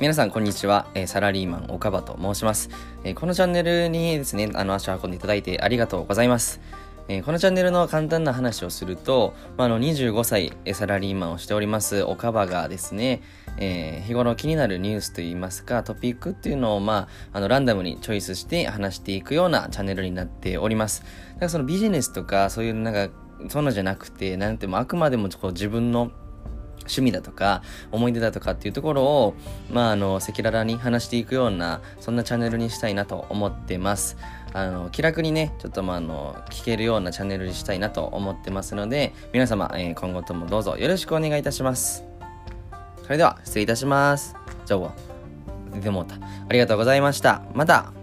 皆さんこんにちは、サラリーマン岡場と申します、このチャンネルにですねあの足を運んでいただいてありがとうございます、このチャンネルの簡単な話をすると、まあ、あの25歳サラリーマンをしております岡場がですね、え日頃気になるニュースといいますかトピックっていうのを、まあ、あのランダムにチョイスして話していくようなチャンネルになっております。だからそのビジネスとかそういうなんかそんなじゃなくてなんてもあくまでもこう自分の趣味だとか、思い出だとかっていうところを、まあ、あの、赤裸々に話していくような、そんなチャンネルにしたいなと思ってます。あの、気楽にね、ちょっとまあ、あの、聞けるようなチャンネルにしたいなと思ってますので、皆様、えー、今後ともどうぞよろしくお願いいたします。それでは、失礼いたします。じゃあ、出ても。ありがとうございました。また